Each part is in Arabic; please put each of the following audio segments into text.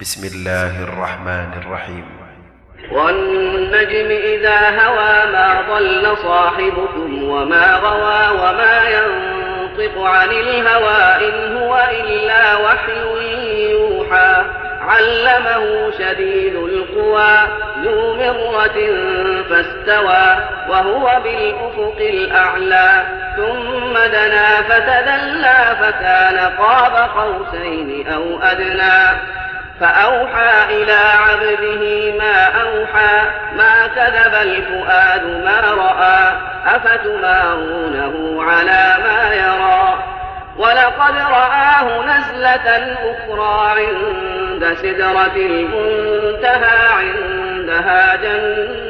بسم الله الرحمن الرحيم. والنجم إذا هوى ما ضل صاحبكم وما غوى وما ينطق عن الهوى إن هو إلا وحي يوحى. علمه شديد القوى ذو مرة فاستوى وهو بالأفق الأعلى. ثم دنا فتدلى فكان قاب قوسين أو أدنى. فأوحى إلى عبده ما أوحى ما كذب الفؤاد ما رأى أفتمارونه على ما يرى. ولقد رآه نزلة أخرى عند سدرة المنتهى عندها جنة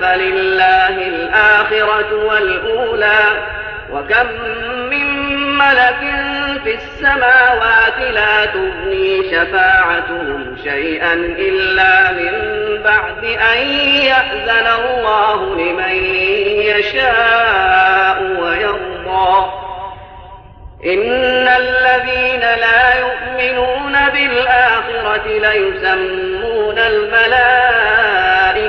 فلله الآخرة والأولى. وكم من ملك في السماوات لا تغني شفاعتهم شيئا إلا من بعد أن يأذن الله لمن يشاء ويرضى. إن الذين لا يؤمنون بالآخرة ليسمون الملائكة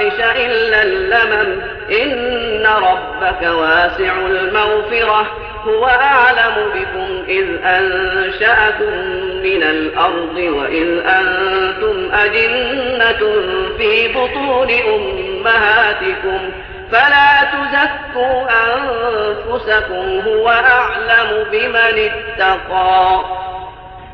إلا اللمم. إن ربك واسع المغفرة. هو أعلم بكم إذ أنشأكم من الأرض وإذ أنتم أجنة في بطون أمهاتكم. فلا تزكوا أنفسكم هو أعلم بمن اتقى.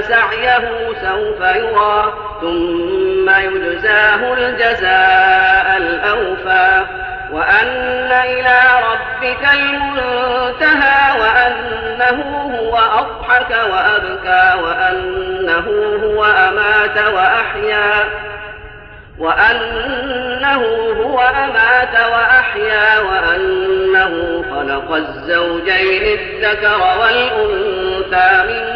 سعيه سوف يرى ثم يجزاه الجزاء الأوفى. وأن إلى ربك المنتهى وأنه هو أضحك وأبكى وأنه هو أمات وأحيا. وأنه هو أمات وأحيا وأنه خلق الزوجين الذكر والأنثى من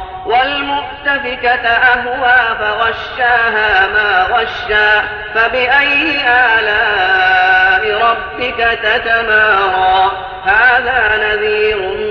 والمؤتفكة أهوى فغشاها ما غشا فبأي آلاء ربك تتمارى؟ هذا نذير